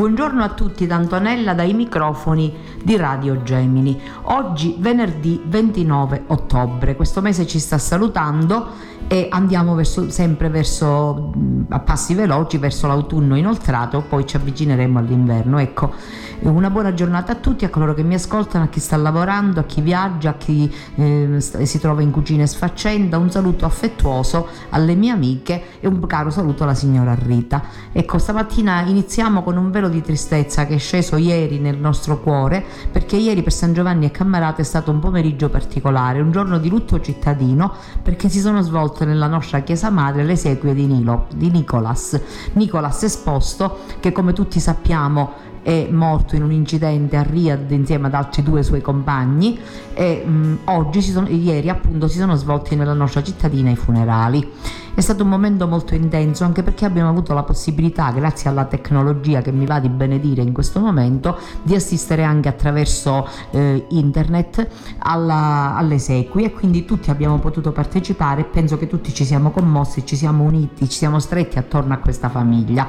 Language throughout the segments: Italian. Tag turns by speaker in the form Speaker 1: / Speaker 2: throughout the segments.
Speaker 1: Buongiorno a tutti da Antonella dai microfoni di Radio Gemini. Oggi venerdì 29 ottobre, questo mese ci sta salutando e andiamo verso, sempre verso, a passi veloci verso l'autunno inoltrato, poi ci avvicineremo all'inverno. Ecco, una buona giornata a tutti, a coloro che mi ascoltano, a chi sta lavorando, a chi viaggia, a chi eh, si trova in cucina e sfaccenda. Un saluto affettuoso alle mie amiche e un caro saluto alla signora Rita. Ecco, stamattina iniziamo con un velo di tristezza che è sceso ieri nel nostro cuore, perché ieri per San Giovanni e Cammarate è stato un pomeriggio particolare, un giorno di lutto cittadino, perché si sono svolte nella nostra chiesa madre le esequie di, Nilo, di Nicolas. Nicolas esposto, che come tutti sappiamo è morto in un incidente a Riyadh insieme ad altri due suoi compagni e mh, oggi, sono, ieri appunto, si sono svolti nella nostra cittadina i funerali. È stato un momento molto intenso anche perché abbiamo avuto la possibilità, grazie alla tecnologia che mi va di benedire in questo momento, di assistere anche attraverso eh, internet alla, alle esequie e quindi tutti abbiamo potuto partecipare e penso che tutti ci siamo commossi, ci siamo uniti, ci siamo stretti attorno a questa famiglia.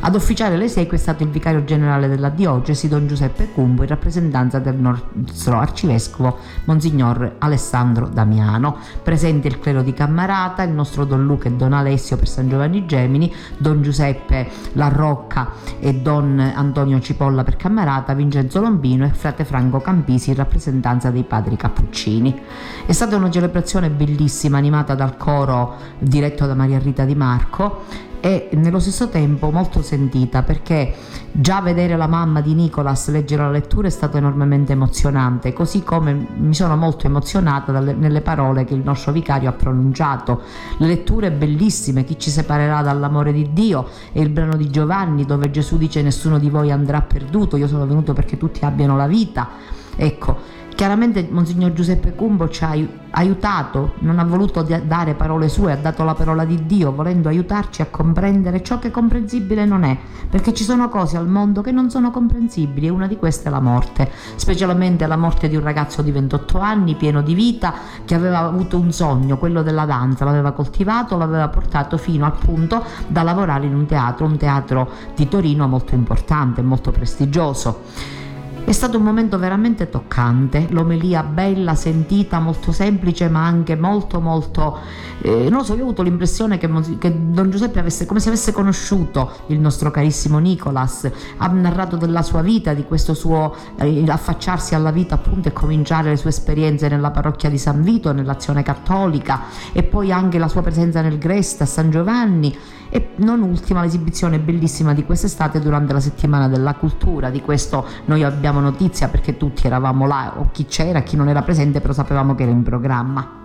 Speaker 1: Ad officiare le esequie è stato il vicario generale della diocesi, Don Giuseppe Cumbo, in rappresentanza del nostro arcivescovo, Monsignor Alessandro Damiano. Presente il clero di Cammarata, il nostro Don Luca e Don Alessio per San Giovanni Gemini, Don Giuseppe La Rocca e Don Antonio Cipolla per Cammarata, Vincenzo Lombino e frate Franco Campisi in rappresentanza dei padri Cappuccini. È stata una celebrazione bellissima animata dal coro diretto da Maria Rita Di Marco e nello stesso tempo molto sentita perché già vedere la mamma di Nicolas leggere la lettura è stato enormemente emozionante, così come mi sono molto emozionata dalle, nelle parole che il nostro vicario ha pronunciato. Le letture bellissime, chi ci separerà dall'amore di Dio e il brano di Giovanni dove Gesù dice nessuno di voi andrà perduto, io sono venuto perché tutti abbiano la vita. Ecco, Chiaramente Monsignor Giuseppe Cumbo ci ha aiutato, non ha voluto dare parole sue, ha dato la parola di Dio, volendo aiutarci a comprendere ciò che comprensibile non è, perché ci sono cose al mondo che non sono comprensibili e una di queste è la morte, specialmente la morte di un ragazzo di 28 anni, pieno di vita, che aveva avuto un sogno, quello della danza, l'aveva coltivato, l'aveva portato fino al punto da lavorare in un teatro, un teatro di Torino molto importante, molto prestigioso. È stato un momento veramente toccante, l'omelia bella, sentita, molto semplice ma anche molto molto... Eh, non lo so, io ho avuto l'impressione che, che, Don Giuseppe avesse, come se avesse conosciuto il nostro carissimo Nicolas, ha narrato della sua vita, di questo suo eh, affacciarsi alla vita appunto e cominciare le sue esperienze nella parrocchia di San Vito, nell'azione cattolica e poi anche la sua presenza nel Gresta a San Giovanni e non ultima l'esibizione bellissima di quest'estate durante la settimana della cultura, di questo noi abbiamo notizia perché tutti eravamo là o chi c'era, chi non era presente però sapevamo che era in programma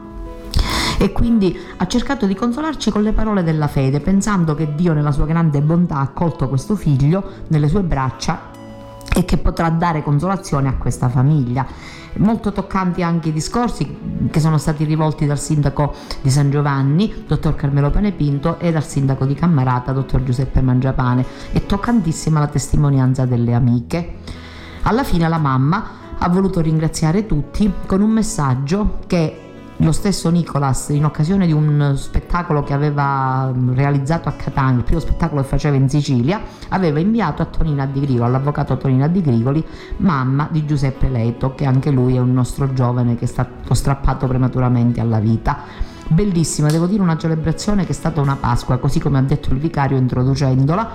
Speaker 1: e quindi ha cercato di consolarci con le parole della fede, pensando che Dio nella sua grande bontà ha accolto questo figlio nelle sue braccia e che potrà dare consolazione a questa famiglia. Molto toccanti anche i discorsi che sono stati rivolti dal sindaco di San Giovanni, dottor Carmelo Panepinto, e dal sindaco di Cammarata, dottor Giuseppe Mangiapane, e toccantissima la testimonianza delle amiche. Alla fine la mamma ha voluto ringraziare tutti con un messaggio che lo stesso Nicolas in occasione di un spettacolo che aveva mm, realizzato a Catania, il primo spettacolo che faceva in Sicilia, aveva inviato a Tonina Di Grigoli, all'avvocato Tonina Di Grigoli, mamma di Giuseppe Leto, che anche lui è un nostro giovane che è stato strappato prematuramente alla vita. Bellissima, devo dire una celebrazione che è stata una Pasqua, così come ha detto il vicario introducendola,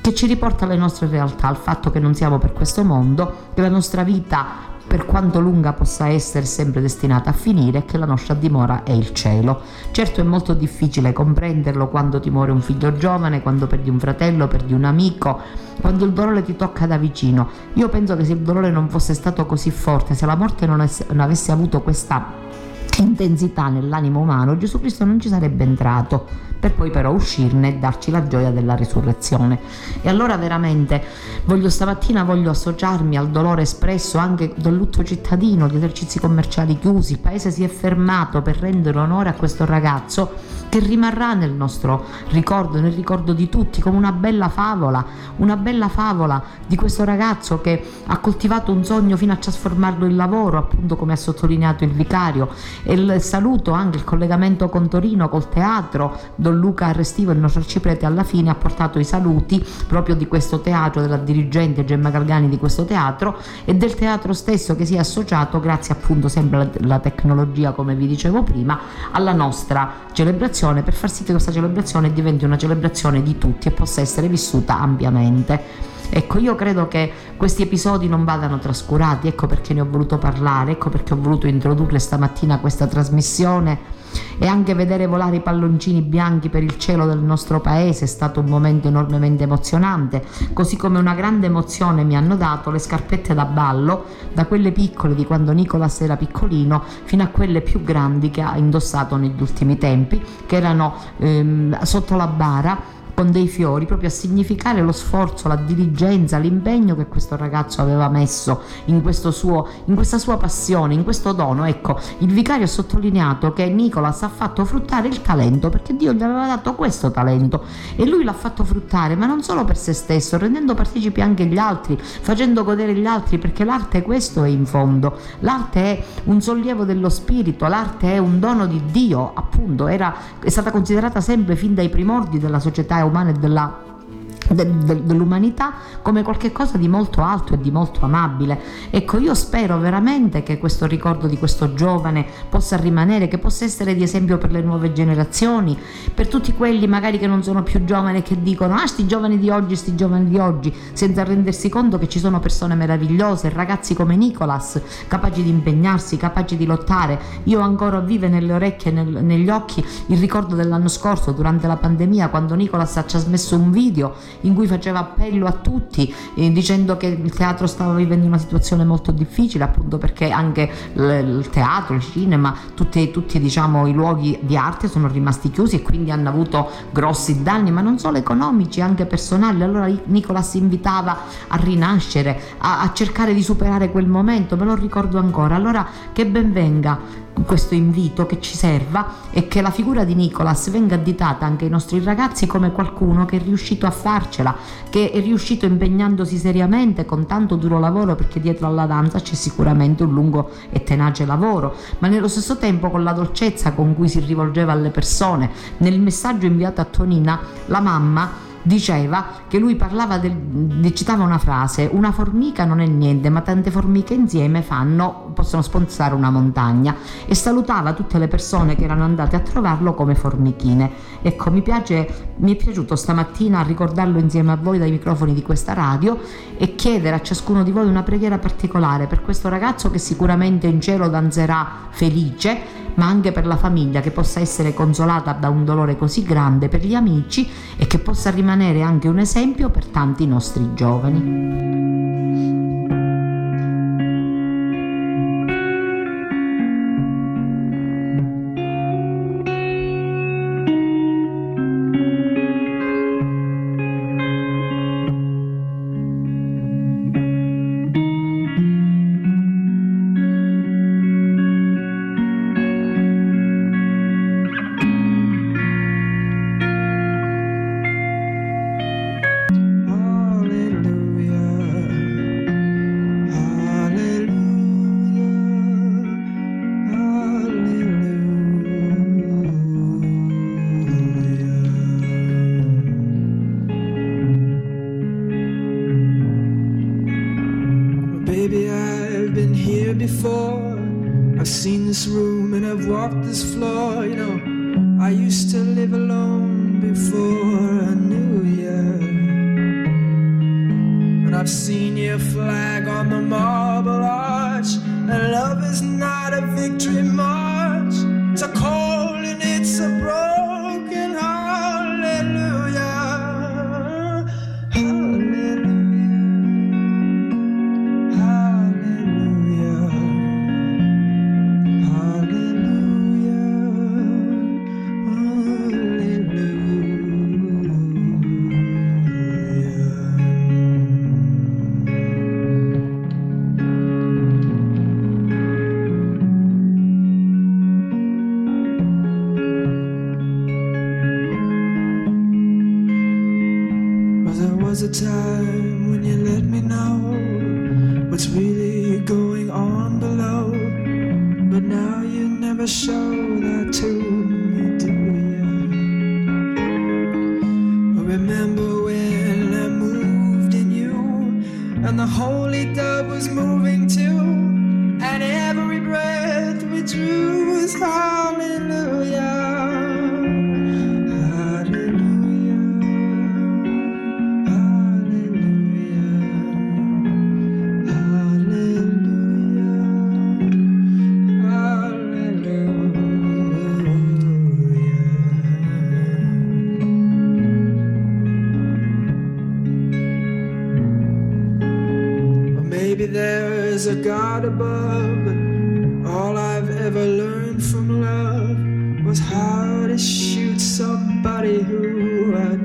Speaker 1: che ci riporta alle nostre realtà, al fatto che non siamo per questo mondo, che la nostra vita per quanto lunga possa essere sempre destinata a finire, che la nostra dimora è il cielo. Certo è molto difficile comprenderlo quando ti muore un figlio giovane, quando perdi un fratello, perdi un amico, quando il dolore ti tocca da vicino. Io penso che se il dolore non fosse stato così forte, se la morte non, es- non avesse avuto questa intensità nell'animo umano, Gesù Cristo non ci sarebbe entrato per poi però uscirne e darci la gioia della risurrezione. E allora veramente voglio stamattina voglio associarmi al dolore espresso anche del lutto cittadino, gli esercizi commerciali chiusi, il paese si è fermato per rendere onore a questo ragazzo che rimarrà nel nostro ricordo, nel ricordo di tutti, come una bella favola, una bella favola di questo ragazzo che ha coltivato un sogno fino a trasformarlo in lavoro, appunto come ha sottolineato il vicario. E il saluto anche il collegamento con Torino, col teatro, Don Luca Arrestivo, il nostro arciprete, alla fine ha portato i saluti proprio di questo teatro, della dirigente Gemma Galgani di questo teatro e del teatro stesso che si è associato, grazie appunto sempre alla tecnologia, come vi dicevo prima, alla nostra celebrazione per far sì che questa celebrazione diventi una celebrazione di tutti e possa essere vissuta ampiamente. Ecco, io credo che questi episodi non vadano trascurati, ecco perché ne ho voluto parlare, ecco perché ho voluto introdurre stamattina questa trasmissione e anche vedere volare i palloncini bianchi per il cielo del nostro paese è stato un momento enormemente emozionante, così come una grande emozione mi hanno dato le scarpette da ballo, da quelle piccole di quando Nicolas era piccolino fino a quelle più grandi che ha indossato negli ultimi tempi, che erano ehm, sotto la bara con dei fiori proprio a significare lo sforzo, la diligenza, l'impegno che questo ragazzo aveva messo in, suo, in questa sua passione, in questo dono. Ecco, il vicario ha sottolineato che Nicolas ha fatto fruttare il talento perché Dio gli aveva dato questo talento e lui l'ha fatto fruttare, ma non solo per se stesso, rendendo partecipi anche gli altri, facendo godere gli altri, perché l'arte questo è in fondo. L'arte è un sollievo dello spirito, l'arte è un dono di Dio, appunto, era, è stata considerata sempre fin dai primordi della società umana e della de, de, dell'umanità come qualcosa di molto alto e di molto amabile. Ecco, io spero veramente che questo ricordo di questo giovane possa rimanere, che possa essere di esempio per le nuove generazioni, per tutti quelli magari che non sono più giovani e che dicono ah sti giovani di oggi, sti giovani di oggi, senza rendersi conto che ci sono persone meravigliose, ragazzi come Nicolas, capaci di impegnarsi, capaci di lottare. Io ancora vive nelle orecchie e nel, negli occhi il ricordo dell'anno scorso durante la pandemia quando Nicolas ha trasmesso un video in cui faceva appello a tutti eh, dicendo che il teatro stava vivendo una situazione molto difficile appunto perché anche il teatro, il cinema, tutti, tutti diciamo, i luoghi di arte sono rimasti chiusi e quindi hanno avuto grossi danni ma non solo economici, anche personali. Allora Nicolas invitava a rinascere, a, a cercare di superare quel momento, me lo ricordo ancora. Allora che ben venga questo invito che ci serva e che la figura di Nicolas venga additata anche ai nostri ragazzi come qualcuno che è riuscito a farcela, che è riuscito impegnandosi seriamente con tanto duro lavoro perché dietro alla danza c'è sicuramente un lungo e tenace lavoro, ma nello stesso tempo con la dolcezza con cui si rivolgeva alle persone. Nel messaggio inviato a Tonina la mamma diceva che lui parlava del, citava una frase, una formica non è niente, ma tante formiche insieme fanno, possono sponsare una montagna e salutava tutte le persone che erano andate a trovarlo come formichine. Ecco, mi piace, mi è piaciuto stamattina ricordarlo insieme a voi dai microfoni di questa radio e chiedere a ciascuno di voi una preghiera particolare per questo ragazzo che sicuramente in cielo danzerà felice ma anche per la famiglia che possa essere consolata da un dolore così grande per gli amici e che possa rimanere anche un esempio per tanti nostri giovani.
Speaker 2: I've seen your flag on the marble arch. And love is not a victory march, it's a cold and it's a broken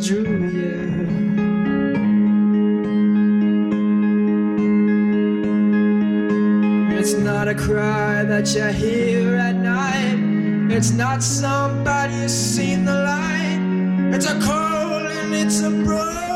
Speaker 2: It's not a cry that you hear at night. It's not somebody seen the light. It's a call and it's a broken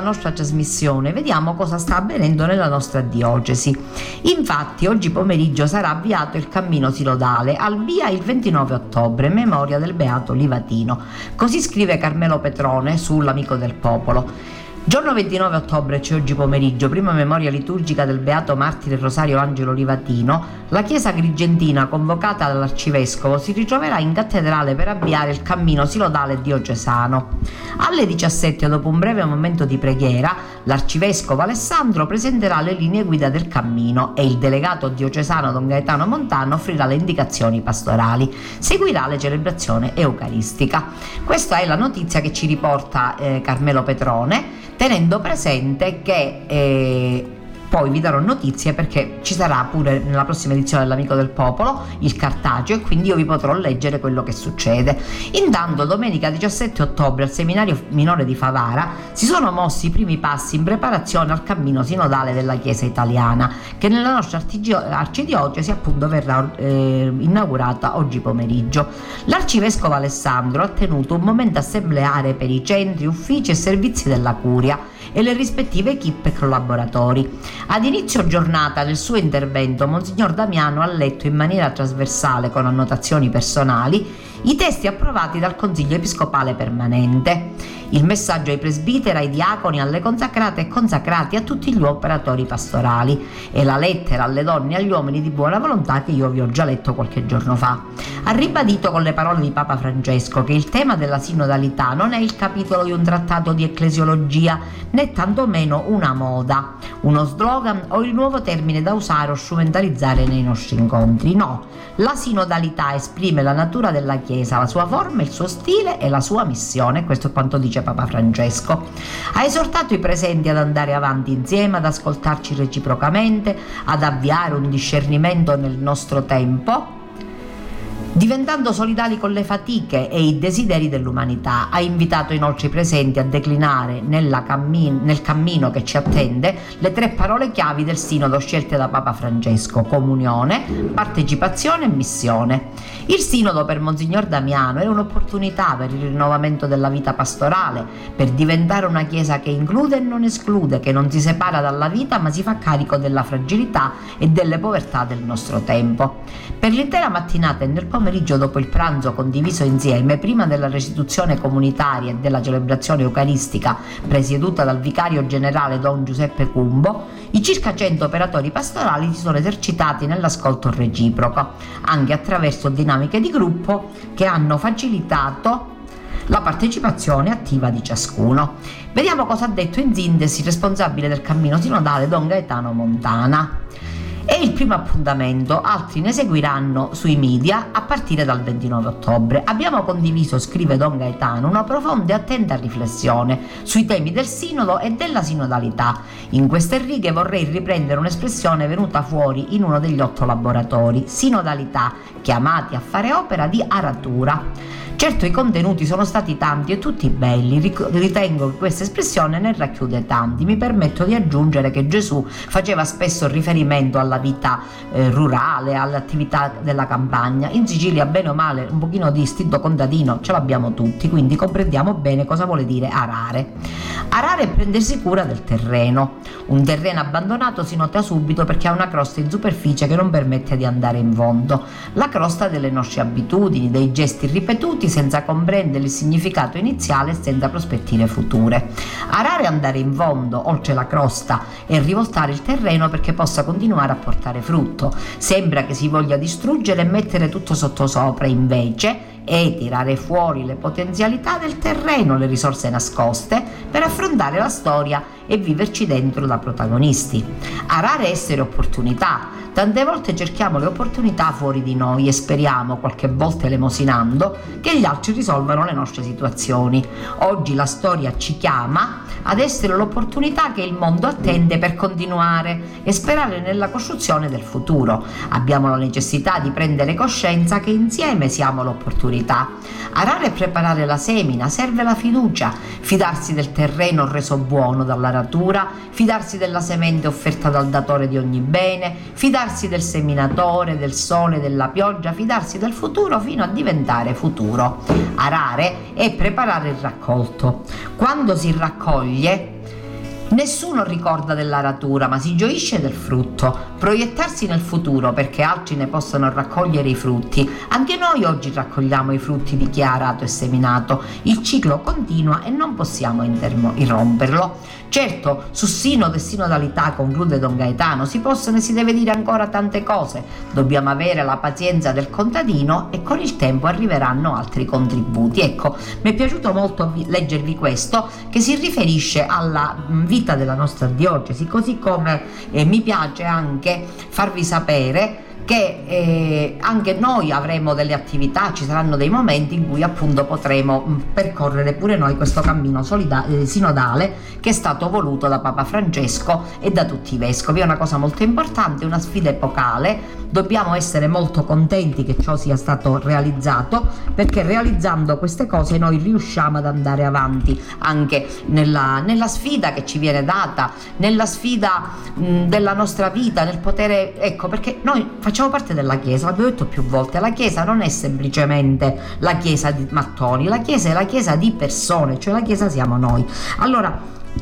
Speaker 1: continuando con la nostra trasmissione, vediamo cosa sta avvenendo nella nostra diocesi. Infatti, oggi pomeriggio sarà avviato il cammino sinodale al via il 29 ottobre, memoria del Beato Livatino. Così scrive Carmelo Petrone sull'Amico del Popolo. Giorno 29 ottobre, cioè oggi pomeriggio, prima memoria liturgica del Beato Martire Rosario Angelo Livatino, la Chiesa Agrigentina, convocata dall'Arcivescovo, si ritroverà in cattedrale per avviare il cammino sinodale diocesano. Alle 17, dopo un breve momento di preghiera, l'Arcivescovo Alessandro presenterà le linee guida del cammino e il delegato diocesano Don Gaetano Montano offrirà le indicazioni pastorali. Seguirà la celebrazione eucaristica. Questa è la notizia che ci riporta eh, Carmelo Petrone tenendo presente che eh, poi vi darò notizie perché ci sarà pure nella prossima edizione dell'Amico del Popolo il cartaceo e quindi io vi potrò leggere quello che succede. Intanto domenica 17 ottobre al seminario minore di Favara si sono mossi i primi passi in preparazione al cammino sinodale della Chiesa italiana che nella nostra arcidiocesi appunto verrà eh, inaugurata oggi pomeriggio. L'arcivescovo Alessandro ha tenuto un momento assembleare per i centri, uffici e servizi della curia e le rispettive equip e collaboratori. Ad inizio giornata del suo intervento, Monsignor Damiano ha letto in maniera trasversale, con annotazioni personali, i testi approvati dal Consiglio Episcopale Permanente. Il messaggio ai presbiteri, ai diaconi, alle consacrate e consacrati a tutti gli operatori pastorali e la lettera alle donne e agli uomini di buona volontà che io vi ho già letto qualche giorno fa. Ha ribadito con le parole di Papa Francesco che il tema della sinodalità non è il capitolo di un trattato di ecclesiologia né tantomeno una moda, uno slogan o il nuovo termine da usare o strumentalizzare nei nostri incontri. No, la sinodalità esprime la natura della Chiesa, la sua forma, il suo stile e la sua missione, questo è quanto dice Papa Francesco. Ha esortato i presenti ad andare avanti insieme, ad ascoltarci reciprocamente, ad avviare un discernimento nel nostro tempo Diventando solidali con le fatiche e i desideri dell'umanità, ha invitato inoltre i presenti a declinare cammin- nel cammino che ci attende le tre parole chiavi del sinodo scelte da Papa Francesco, comunione, partecipazione e missione. Il sinodo per Monsignor Damiano è un'opportunità per il rinnovamento della vita pastorale, per diventare una chiesa che include e non esclude, che non si separa dalla vita ma si fa carico della fragilità e delle povertà del nostro tempo. Per l'intera mattinata e nel pomeriggio pomeriggio dopo il pranzo condiviso insieme, prima della restituzione comunitaria e della celebrazione eucaristica presieduta dal vicario generale Don Giuseppe Cumbo, i circa 100 operatori pastorali si sono esercitati nell'ascolto reciproco, anche attraverso dinamiche di gruppo che hanno facilitato la partecipazione attiva di ciascuno. Vediamo cosa ha detto in sintesi il responsabile del cammino sinodale Don Gaetano Montana. È il primo appuntamento, altri ne seguiranno sui media a partire dal 29 ottobre. Abbiamo condiviso, scrive Don Gaetano, una profonda e attenta riflessione sui temi del sinodo e della sinodalità. In queste righe vorrei riprendere un'espressione venuta fuori in uno degli otto laboratori, sinodalità, chiamati a fare opera di aratura. Certo i contenuti sono stati tanti e tutti belli, ritengo che questa espressione ne racchiude tanti. Mi permetto di aggiungere che Gesù faceva spesso riferimento alla vita eh, rurale, alle attività della campagna. In Sicilia, bene o male, un pochino di istinto contadino ce l'abbiamo tutti, quindi comprendiamo bene cosa vuole dire arare. Arare è prendersi cura del terreno. Un terreno abbandonato si nota subito perché ha una crosta in superficie che non permette di andare in fondo. La crosta delle nostre abitudini, dei gesti ripetuti senza comprendere il significato iniziale e senza prospettive future. Arare andare in fondo, oltre la crosta, e rivoltare il terreno perché possa continuare a portare frutto. Sembra che si voglia distruggere e mettere tutto sottosopra, invece e tirare fuori le potenzialità del terreno, le risorse nascoste, per affrontare la storia e viverci dentro da protagonisti. Arare essere opportunità, Tante volte cerchiamo le opportunità fuori di noi e speriamo, qualche volta elemosinando, che gli altri risolvano le nostre situazioni. Oggi la storia ci chiama ad essere l'opportunità che il mondo attende per continuare e sperare nella costruzione del futuro. Abbiamo la necessità di prendere coscienza che insieme siamo l'opportunità. Arare e preparare la semina serve la fiducia, fidarsi del terreno reso buono dall'aratura, fidarsi della semente offerta dal datore di ogni bene, fidarsi del seminatore, del sole, della pioggia, fidarsi del futuro fino a diventare futuro. Arare è preparare il raccolto. Quando si raccoglie, Nessuno ricorda dell'aratura, ma si gioisce del frutto. Proiettarsi nel futuro perché altri ne possano raccogliere i frutti. Anche noi oggi raccogliamo i frutti di chi ha arato e seminato. Il ciclo continua e non possiamo interromperlo. Certo, su sinodo e sinodalità, conclude Don Gaetano, si possono e si deve dire ancora tante cose. Dobbiamo avere la pazienza del contadino e con il tempo arriveranno altri contributi. Ecco, mi è piaciuto molto leggervi questo che si riferisce alla vita della nostra diocesi, così come eh, mi piace anche farvi sapere che eh, anche noi avremo delle attività, ci saranno dei momenti in cui appunto potremo mm, percorrere pure noi questo cammino solida- eh, sinodale che è stato voluto da Papa Francesco e da tutti i vescovi. È una cosa molto importante, una sfida epocale, dobbiamo essere molto contenti che ciò sia stato realizzato perché realizzando queste cose noi riusciamo ad andare avanti anche nella, nella sfida che ci viene data, nella sfida mh, della nostra vita, nel potere, ecco perché noi facciamo facciamo parte della Chiesa, l'abbiamo detto più volte, la Chiesa non è semplicemente la Chiesa di mattoni, la Chiesa è la Chiesa di persone, cioè la Chiesa siamo noi. Allora,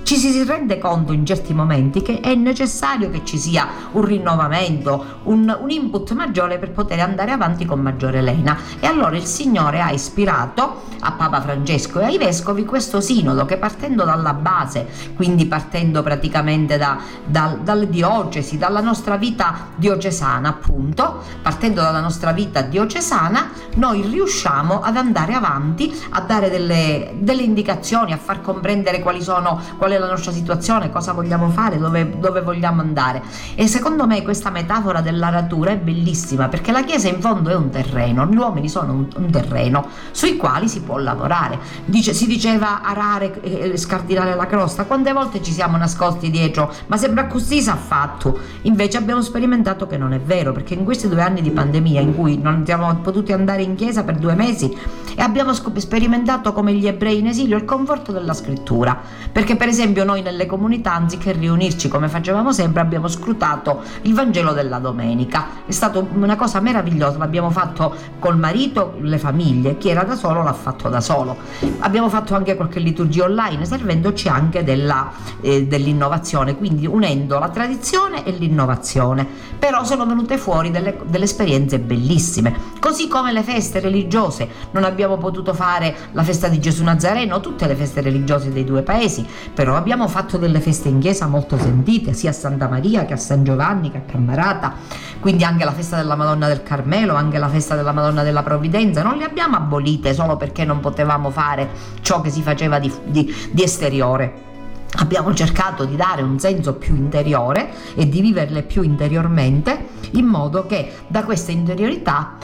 Speaker 1: ci si rende conto in certi momenti che è necessario che ci sia un rinnovamento, un, un, input maggiore per poter andare avanti con maggiore lena. E allora il Signore ha ispirato a Papa Francesco e ai vescovi questo sinodo che partendo dalla base, quindi partendo praticamente da, da, dalle diocesi, dalla nostra vita diocesana appunto, partendo dalla nostra vita diocesana, noi riusciamo ad andare avanti, a dare delle, delle indicazioni, a far comprendere quali sono, qual è la nostra situazione, cosa vogliamo fare, dove, dove vogliamo andare. E secondo me questa metafora dell'aratura è bellissima perché la Chiesa in fondo è un terreno, gli uomini sono un, un terreno sui quali si può lavorare. Dice, si diceva arare e scardinare la crosta, quante volte ci siamo nascosti dietro, ma sembra così si ha fatto. Invece abbiamo sperimentato che non è vero, perché in questi due anni di pandemia in cui non siamo potuti andare in chiesa per due mesi e abbiamo sperimentato come gli ebrei in esilio il conforto della scrittura, perché per esempio noi nelle comunità anziché riunirci come facevamo sempre abbiamo scrutato il Vangelo della domenica, è stata una cosa meravigliosa, l'abbiamo fatto col marito, le famiglie, chi era da solo l'ha fatto da solo, abbiamo fatto anche qualche liturgia online servendoci anche della, eh, dell'innovazione, quindi unendo la tradizione e l'innovazione, però sono venute fuori delle, delle esperienze bellissime, così come le feste religiose, non abbiamo potuto fare la festa di Gesù Nazareno, tutte le feste religiose dei due paesi, però abbiamo fatto delle feste in chiesa molto sentite, sia a Santa Maria che a San Giovanni che a Cammarata, quindi anche la festa della Madonna del Carmelo, anche la festa della Madonna della Provvidenza, non le abbiamo abolite solo perché non potevamo fare ciò che si faceva di, di, di esteriore abbiamo cercato di dare un senso più interiore e di viverle più interiormente in modo che da questa interiorità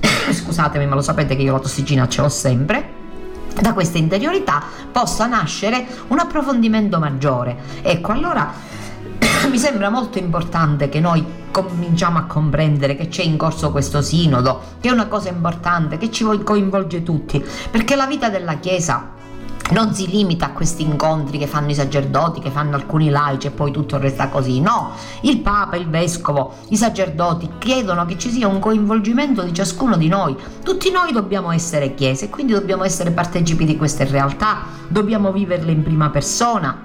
Speaker 1: scusatemi ma lo sapete che io la tossicina ce l'ho sempre da questa interiorità possa nascere un approfondimento maggiore. Ecco allora mi sembra molto importante che noi cominciamo a comprendere che c'è in corso questo sinodo, che è una cosa importante, che ci coinvolge tutti, perché la vita della Chiesa non si limita a questi incontri che fanno i sacerdoti, che fanno alcuni laici e poi tutto resta così. No, il Papa, il Vescovo, i sacerdoti chiedono che ci sia un coinvolgimento di ciascuno di noi. Tutti noi dobbiamo essere chiese, quindi dobbiamo essere partecipi di queste realtà, dobbiamo viverle in prima persona,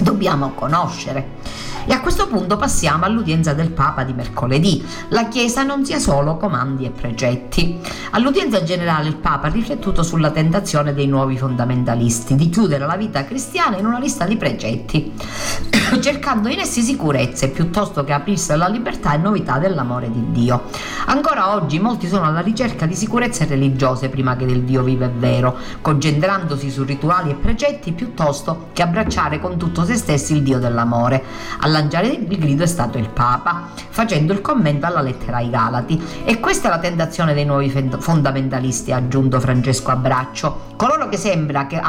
Speaker 1: dobbiamo conoscere. E a questo punto passiamo all'udienza del Papa di mercoledì. La Chiesa non sia solo comandi e precetti. All'udienza generale il Papa ha riflettuto sulla tentazione dei nuovi fondamentalisti di chiudere la vita cristiana in una lista di precetti, cercando in essi sicurezze piuttosto che aprirsi alla libertà e novità dell'amore di Dio. Ancora oggi molti sono alla ricerca di sicurezze religiose prima che del Dio vivo e vero, concentrandosi su rituali e precetti piuttosto che abbracciare con tutto se stessi il Dio dell'amore. Alla lanciare il grido è stato il Papa, facendo il commento alla lettera ai Galati. E questa è la tentazione dei nuovi fondamentalisti, ha aggiunto Francesco Abbraccio. Coloro che sembra che,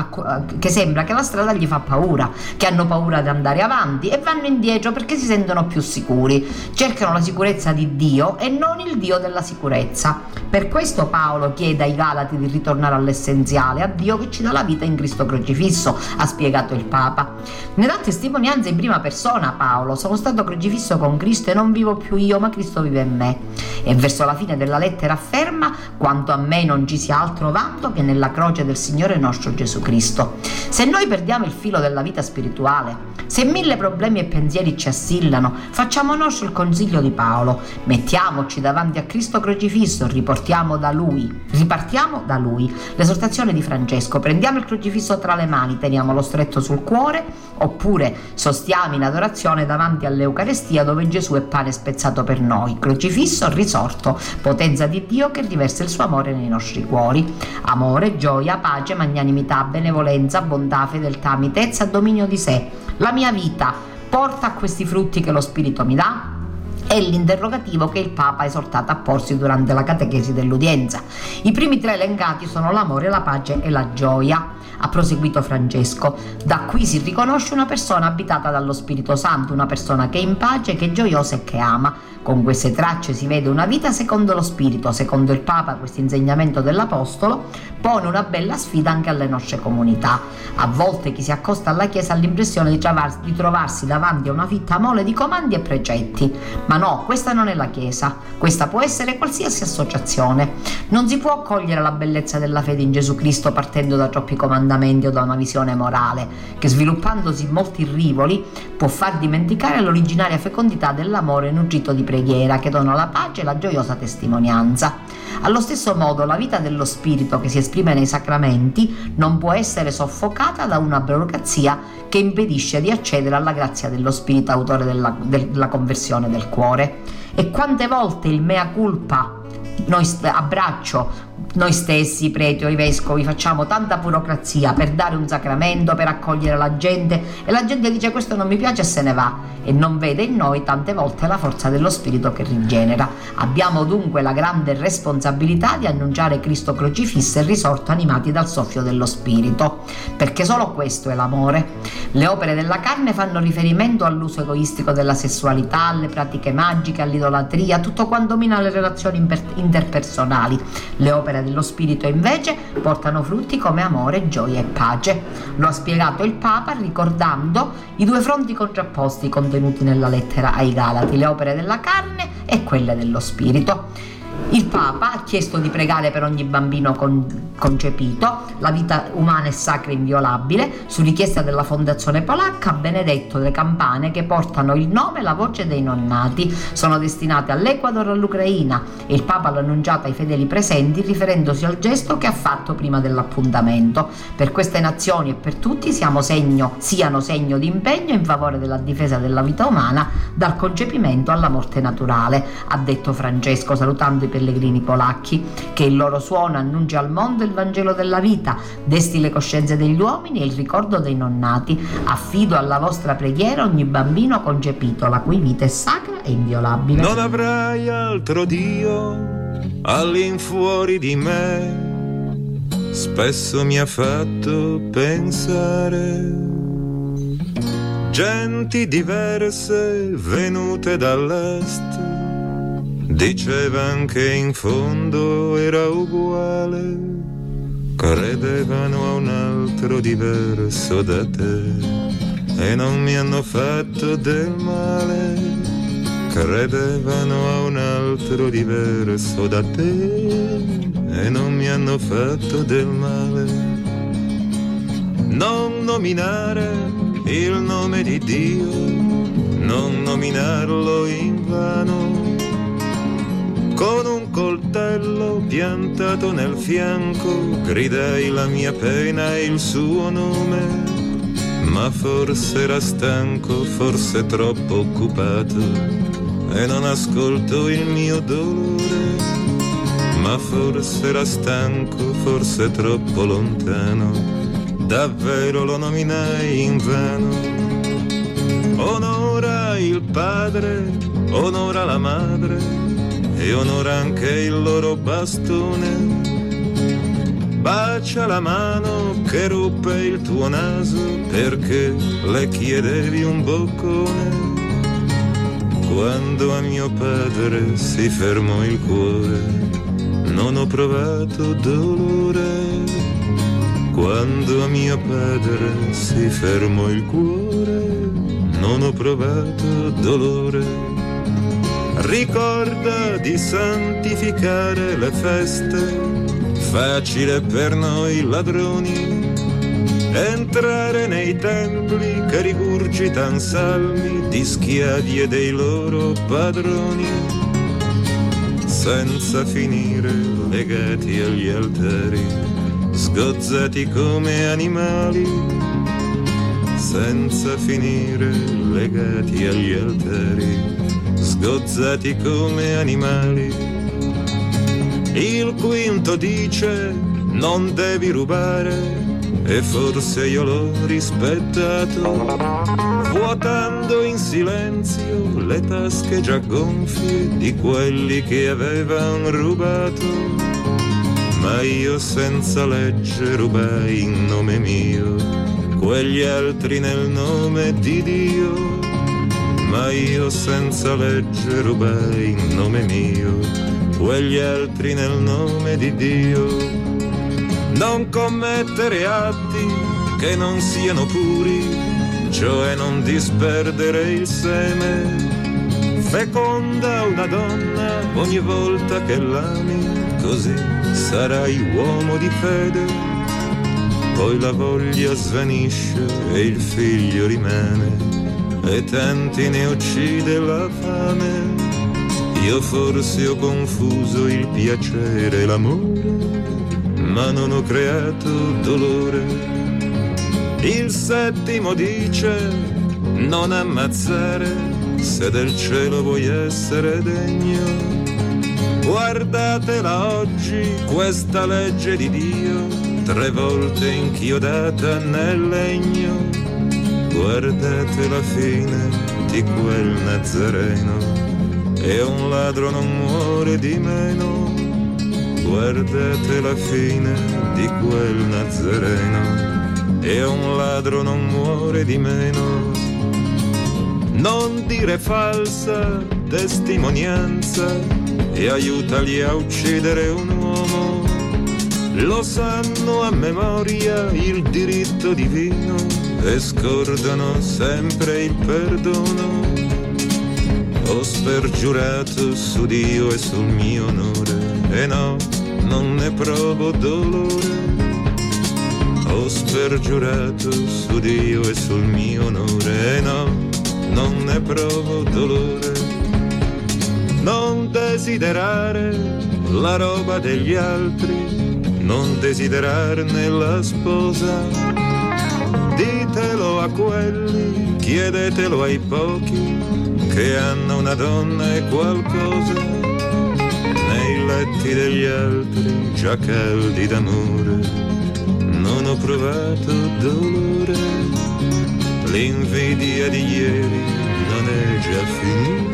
Speaker 1: che sembra che la strada gli fa paura, che hanno paura di andare avanti e vanno indietro perché si sentono più sicuri. Cercano la sicurezza di Dio e non il Dio della sicurezza. Per questo Paolo chiede ai Galati di ritornare all'essenziale, a Dio che ci dà la vita in Cristo crocifisso, ha spiegato il Papa. Ne dà testimonianza in prima persona Paolo Paolo, sono stato crocifisso con Cristo e non vivo più io, ma Cristo vive in me. E verso la fine della lettera afferma, quanto a me non ci sia altro vanto che nella croce del Signore nostro Gesù Cristo. Se noi perdiamo il filo della vita spirituale, se mille problemi e pensieri ci assillano, facciamo nostro il consiglio di Paolo, mettiamoci davanti a Cristo crocifisso, riportiamo da Lui, ripartiamo da Lui. L'esortazione di Francesco, prendiamo il crocifisso tra le mani, teniamolo stretto sul cuore, oppure sostiamo in adorazione davanti all'Eucarestia dove Gesù è pane spezzato per noi, crocifisso, risorto, potenza di Dio che riversa il suo amore nei nostri cuori. Amore, gioia, pace, magnanimità, benevolenza, bontà, fedeltà, mitezza, dominio di sé. La mia vita porta a questi frutti che lo Spirito mi dà? È l'interrogativo che il Papa ha esortato a porsi durante la catechesi dell'udienza. I primi tre elencati sono l'amore, la pace e la gioia ha proseguito Francesco. Da qui si riconosce una persona abitata dallo Spirito Santo, una persona che è in pace, che è gioiosa e che ama. Con queste tracce si vede una vita secondo lo Spirito, secondo il Papa questo insegnamento dell'Apostolo pone una bella sfida anche alle nostre comunità. A volte chi si accosta alla Chiesa ha l'impressione di, trovarsi, davanti a una fitta mole di comandi e precetti, ma no, questa non è la Chiesa, questa può essere qualsiasi associazione. Non si può cogliere la bellezza della fede in Gesù Cristo partendo da troppi comandamenti o da una visione morale, che sviluppandosi in molti rivoli può far dimenticare l'originaria fecondità dell'amore nutrito di preghiera che dona la pace e la gioiosa testimonianza. Allo stesso modo la vita dello spirito che si esprime nei sacramenti non può essere soffocata da una burocrazia che impedisce di accedere alla grazia dello spirito autore della, della conversione del cuore. E quante volte il mea culpa noi abbraccio noi stessi, preti o i vescovi, facciamo tanta burocrazia per dare un sacramento, per accogliere la gente e la gente dice questo non mi piace e se ne va e non vede in noi tante volte la forza dello Spirito che rigenera. Abbiamo dunque la grande responsabilità di annunciare Cristo crocifisso e risorto animati dal soffio dello Spirito, perché solo questo è l'amore. Le opere della carne fanno riferimento all'uso egoistico della sessualità, alle pratiche magiche, all'idolatria, tutto quanto mina le relazioni interpersonali. Le opere opere dello Spirito invece portano frutti come amore, gioia e pace. Lo ha spiegato il Papa ricordando i due fronti contrapposti contenuti nella lettera ai Galati, le opere della carne e quelle dello Spirito. Il Papa ha chiesto di pregare per ogni bambino con, concepito, la vita umana è sacra e inviolabile, su richiesta della Fondazione Polacca ha benedetto le campane che portano il nome e la voce dei nonnati, sono destinate all'Ecuador e all'Ucraina e il Papa l'ha annunciato ai fedeli presenti riferendosi al gesto che ha fatto prima dell'appuntamento. Per queste nazioni e per tutti segno, siano segno di impegno in favore della difesa della vita umana dal concepimento alla morte naturale, ha detto Francesco salutando i pellegrini polacchi, che il loro suono annuncia al mondo il Vangelo della vita, desti le coscienze degli uomini e il ricordo dei nonnati. Affido alla vostra preghiera ogni bambino concepito, la cui vita è sacra e inviolabile.
Speaker 3: Non avrai altro Dio all'infuori di me. Spesso mi ha fatto pensare genti diverse venute dall'est Dicevano che in fondo era uguale, credevano a un altro diverso da te. E non mi hanno fatto del male, credevano a un altro diverso da te. E non mi hanno fatto del male. Non nominare il nome di Dio, non nominarlo in vano con un coltello piantato nel fianco, gridai la mia pena e il suo nome. Ma forse era stanco, forse troppo occupato, e non ascolto il mio dolore. Ma forse era stanco, forse troppo lontano, davvero lo nominai in vano. Onora il padre, onora la madre e onora anche il loro bastone. Bacia la mano che ruppe il tuo naso perché le chiedevi un boccone. Quando a mio padre si fermò il cuore, non ho provato dolore. Quando a mio padre si fermò il cuore, non ho provato dolore. Ricorda di santificare le feste, facile per noi ladroni, entrare nei templi che rigurgitan salmi di schiavi e dei loro padroni, senza finire legati agli altari, sgozzati come animali, senza finire legati agli altari sgozzati come animali. Il quinto dice non devi rubare e forse io l'ho rispettato, vuotando in silenzio le tasche già gonfie di quelli che avevano rubato. Ma io senza legge rubai in nome mio, quegli altri nel nome di Dio ma io senza legge rubai in nome mio, quegli altri nel nome di Dio. Non commettere atti che non siano puri, cioè non disperdere il seme. Feconda una donna ogni volta che l'ami, così sarai uomo di fede. Poi la voglia svanisce e il figlio rimane e tanti ne uccide la fame. Io forse ho confuso il piacere e l'amore, ma non ho creato dolore. Il settimo dice non ammazzare se del cielo vuoi essere degno. Guardatela oggi, questa legge di Dio, tre volte inchiodata nel legno. Guardate la fine di quel Nazareno, e un ladro non muore di meno. Guardate la fine di quel Nazareno, e un ladro non muore di meno. Non dire falsa testimonianza e aiutali a uccidere un uomo. Lo sanno a memoria il diritto divino e scordano sempre il perdono. Ho spergiurato su Dio e sul mio onore e no, non ne provo dolore. Ho spergiurato su Dio e sul mio onore e no, non ne provo dolore non desiderare la roba degli altri, non desiderarne la sposa. Ditelo a quelli, chiedetelo ai pochi che hanno una donna e qualcosa. Nei letti degli altri, già caldi d'amore, non ho provato dolore. L'invidia di ieri non è già finita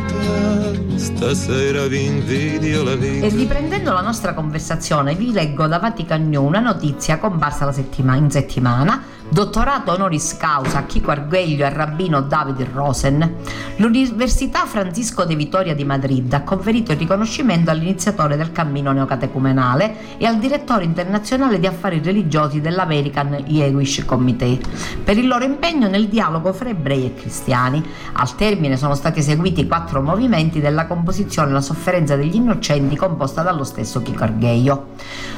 Speaker 3: Stasera vi invidio la vita.
Speaker 1: E riprendendo la nostra conversazione, vi leggo da Vatican New una notizia comparsa settima- in settimana Dottorato honoris causa a Chico Arguello e al rabbino David Rosen, l'Università Francisco de Vitoria di Madrid ha conferito il riconoscimento all'iniziatore del cammino neocatecumenale e al direttore internazionale di affari religiosi dell'American Jewish Committee per il loro impegno nel dialogo fra ebrei e cristiani. Al termine sono stati eseguiti quattro movimenti della composizione La sofferenza degli innocenti composta dallo stesso Chico Arguello.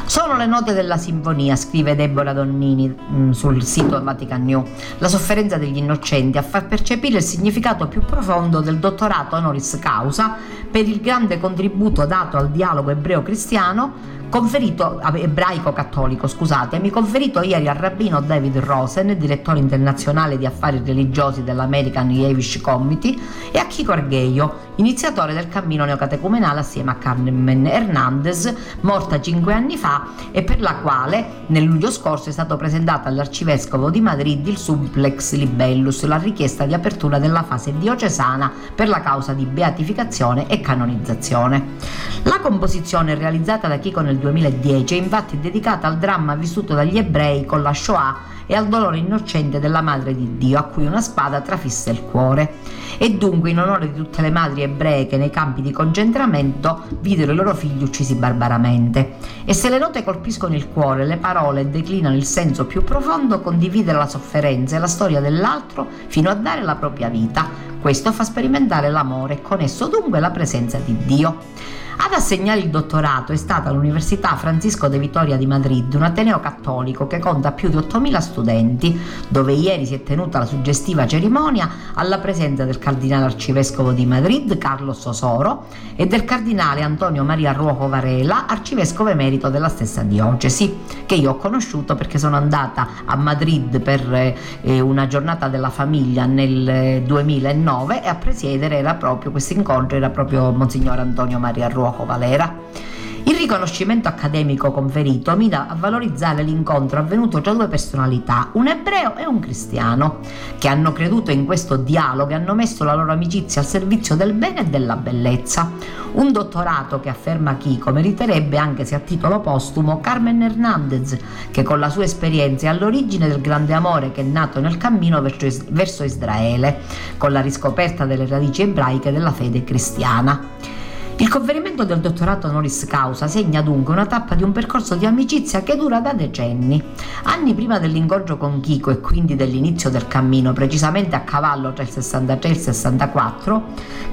Speaker 1: Sono le note della sinfonia, scrive Deborah Donnini mm, sul sito sito Vatican New, la sofferenza degli innocenti a far percepire il significato più profondo del dottorato honoris causa per il grande contributo dato al dialogo ebreo-cristiano conferito ebraico-cattolico, scusatemi, conferito ieri al rabbino David Rosen, direttore internazionale di affari religiosi dell'American Jewish Committee, e a Chico Argheio, iniziatore del cammino neocatecumenale assieme a Carmen Hernandez, morta cinque anni fa e per la quale nel luglio scorso è stato presentato all'arcivescovo di Madrid il supplex libellus, la richiesta di apertura della fase diocesana per la causa di beatificazione e canonizzazione. La composizione realizzata da Chico nel 2010 è infatti dedicata al dramma vissuto dagli ebrei con la Shoah e al dolore innocente della Madre di Dio a cui una spada trafisse il cuore. E dunque in onore di tutte le madri ebree che nei campi di concentramento videro i loro figli uccisi barbaramente. E se le note colpiscono il cuore, le parole declinano il senso più profondo, condividere la sofferenza e la storia dell'altro fino a dare la propria vita. Questo fa sperimentare l'amore e con esso dunque la presenza di Dio. Ad assegnare il dottorato è stata l'Università Francisco de Vitoria di Madrid, un ateneo cattolico che conta più di 8.000 studenti, dove ieri si è tenuta la suggestiva cerimonia alla presenza del cardinale arcivescovo di Madrid, Carlos Osoro, e del cardinale Antonio Maria Ruoco Varela, arcivescovo emerito della stessa diocesi, che io ho conosciuto perché sono andata a Madrid per eh, una giornata della famiglia nel 2009 e a presiedere era proprio questo incontro era proprio Monsignor Antonio Maria Ruoco fuoco Valera. Il riconoscimento accademico conferito mira a valorizzare l'incontro avvenuto tra due personalità, un ebreo e un cristiano, che hanno creduto in questo dialogo e hanno messo la loro amicizia al servizio del bene e della bellezza. Un dottorato che afferma Chico meriterebbe anche se a titolo postumo Carmen Hernandez, che con la sua esperienza è all'origine del grande amore che è nato nel cammino verso Israele, con la riscoperta delle radici ebraiche della fede cristiana. Il conferimento del dottorato honoris causa segna dunque una tappa di un percorso di amicizia che dura da decenni. Anni prima dell'incontro con Chico e quindi dell'inizio del cammino, precisamente a cavallo tra il 63 e il 64,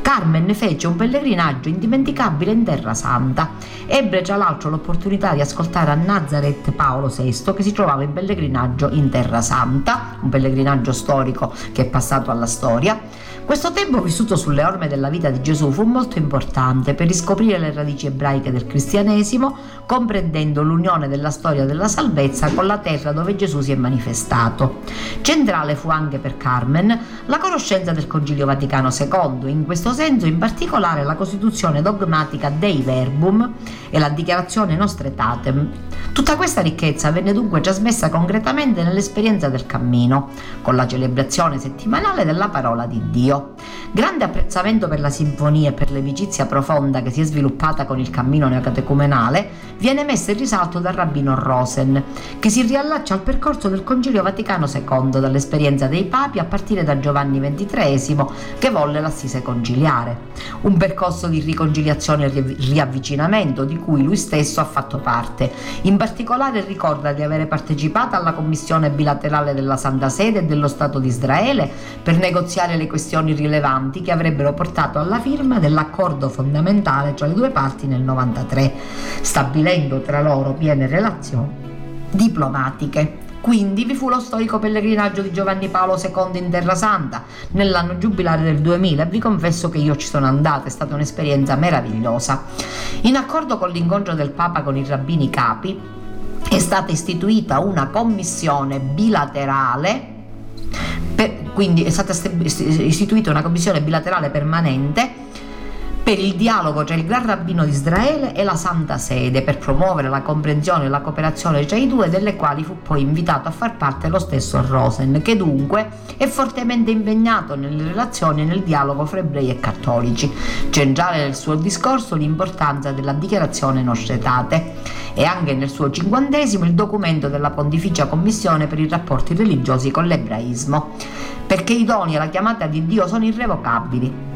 Speaker 1: Carmen fece un pellegrinaggio indimenticabile in Terra Santa. Ebbe tra l'altro l'opportunità di ascoltare a Nazareth Paolo VI che si trovava in pellegrinaggio in Terra Santa, un pellegrinaggio storico che è passato alla storia Questo tempo vissuto sulle orme della vita di Gesù fu molto importante per riscoprire le radici ebraiche del cristianesimo, comprendendo l'unione della storia della salvezza con la terra dove Gesù si è manifestato. Centrale fu anche per Carmen la conoscenza del Concilio Vaticano II, in questo senso in particolare la costituzione dogmatica Dei Verbum e la dichiarazione Nostre Tatem. Tutta questa ricchezza venne dunque trasmessa concretamente nell'esperienza del cammino, con la celebrazione settimanale della parola di Dio. Grande apprezzamento per la sinfonia e per l'amicizia profonda che si è sviluppata con il cammino neocatecumenale viene messa in risalto dal rabbino Rosen, che si riallaccia al percorso del Concilio Vaticano II dall'esperienza dei papi a partire da Giovanni XXIII che volle l'assise conciliare. Un percorso di riconciliazione e riavvicinamento di cui lui stesso ha fatto parte. In particolare ricorda di avere partecipato alla commissione bilaterale della Santa Sede e dello Stato di Israele per negoziare le questioni rilevanti che avrebbero portato alla firma dell'accordo fondamentale tra le due parti nel 93, stabilendo tra loro piene relazioni diplomatiche. Quindi vi fu lo storico pellegrinaggio di Giovanni Paolo II in Terra Santa nell'anno giubilare del 2000 e vi confesso che io ci sono andata, è stata un'esperienza meravigliosa. In accordo con l'incontro del Papa con i rabbini capi è stata istituita una commissione bilaterale per, quindi è stata istituita una commissione bilaterale permanente per il dialogo tra il Gran Rabbino di Israele e la Santa Sede per promuovere la comprensione e la cooperazione tra i due, delle quali fu poi invitato a far parte lo stesso Rosen, che dunque è fortemente impegnato nelle relazioni e nel dialogo fra ebrei e cattolici. Centrale nel suo discorso l'importanza della dichiarazione nostretate e anche nel suo cinquantesimo il documento della Pontificia Commissione per i rapporti religiosi con l'ebraismo, perché i doni e la chiamata di Dio sono irrevocabili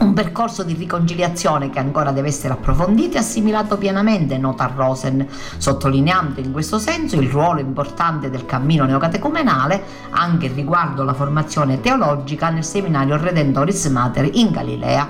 Speaker 1: un percorso di riconciliazione che ancora deve essere approfondito e assimilato pienamente, nota Rosen, sottolineando in questo senso il ruolo importante del cammino neocatecumenale anche riguardo la formazione teologica nel seminario Redentoris Mater in Galilea.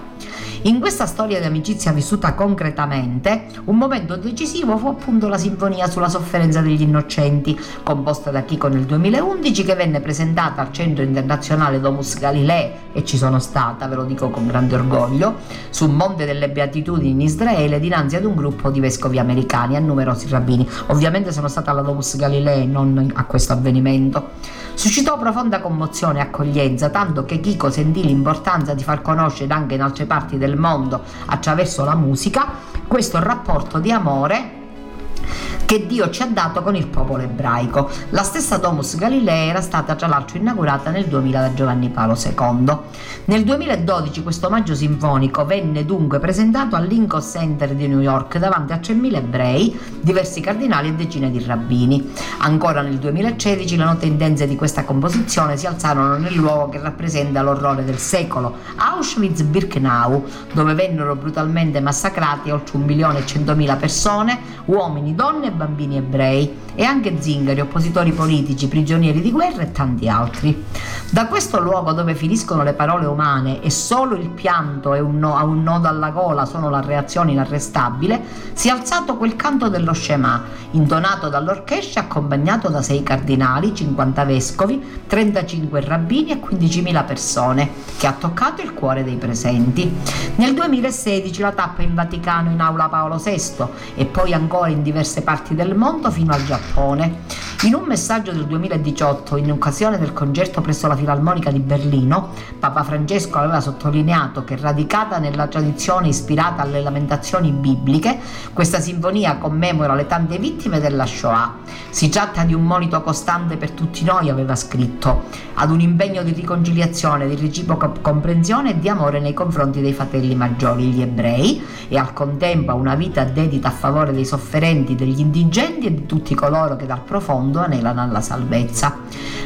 Speaker 1: In questa storia di amicizia vissuta concretamente, un momento decisivo fu appunto la sinfonia sulla sofferenza degli innocenti, composta da Chico nel 2011, che venne presentata al Centro Internazionale Domus Galilei, e ci sono stata, ve lo dico con grande orgoglio, su Monte delle Beatitudini in Israele, dinanzi ad un gruppo di vescovi americani e numerosi rabbini. Ovviamente sono stata alla Domus Galilei, non a questo avvenimento. Suscitò profonda commozione e accoglienza, tanto che Chico sentì l'importanza di far conoscere anche in altre parti del mondo, attraverso la musica, questo rapporto di amore che Dio ci ha dato con il popolo ebraico. La stessa Domus Galilei era stata tra l'altro inaugurata nel 2000 da Giovanni Paolo II. Nel 2012 questo omaggio sinfonico venne dunque presentato al Lincoln Center di New York davanti a 3.000 ebrei, diversi cardinali e decine di rabbini. Ancora nel 2016 le note intense di questa composizione si alzarono nel luogo che rappresenta l'orrore del secolo, Auschwitz-Birkenau, dove vennero brutalmente massacrati oltre un milione e centomila persone, uomini, donne e bambini ebrei e anche zingari, oppositori politici, prigionieri di guerra e tanti altri. Da questo luogo dove finiscono le parole umane e solo il pianto e un no, a un nodo alla gola sono la reazione inarrestabile, si è alzato quel canto dello Shema, intonato dall'orchestra accompagnato da sei cardinali, 50 vescovi, 35 rabbini e 15.000 persone, che ha toccato il cuore dei presenti. Nel 2016 la tappa in Vaticano in aula Paolo VI e poi ancora in diverse parti del mondo fino al Giappone. In un messaggio del 2018, in occasione del concerto presso la Filarmonica di Berlino, Papa Francesco aveva sottolineato che radicata nella tradizione ispirata alle lamentazioni bibliche, questa sinfonia commemora le tante vittime della Shoah. Si tratta di un monito costante per tutti noi, aveva scritto, ad un impegno di riconciliazione, di reciproca comprensione e di amore nei confronti dei fratelli maggiori, gli ebrei, e al contempo a una vita dedita a favore dei sofferenti, degli indigenti e di tutti coloro che dal profondo anelano alla salvezza.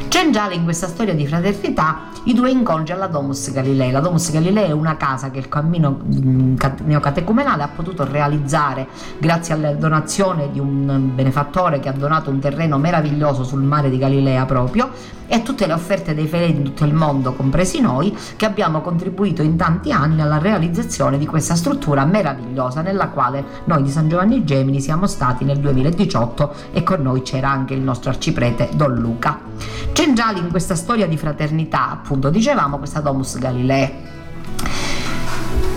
Speaker 1: Centrale in questa storia di fraternità i due incontri alla Domus Galilei. La Domus Galilei è una casa che il cammino mm, neocatecumenale ha potuto realizzare grazie alla donazione di un benefattore che ha donato un terreno meraviglioso sul mare di Galilea proprio e a tutte le offerte dei fedeli di tutto il mondo, compresi noi, che abbiamo contribuito in tanti anni alla realizzazione di questa struttura meravigliosa nella quale noi di San Giovanni Gemini siamo stati nel 2018 e con noi c'era anche il nostro arciprete Don Luca. Centrali in questa storia di fraternità, appunto, dicevamo questa Domus Galilei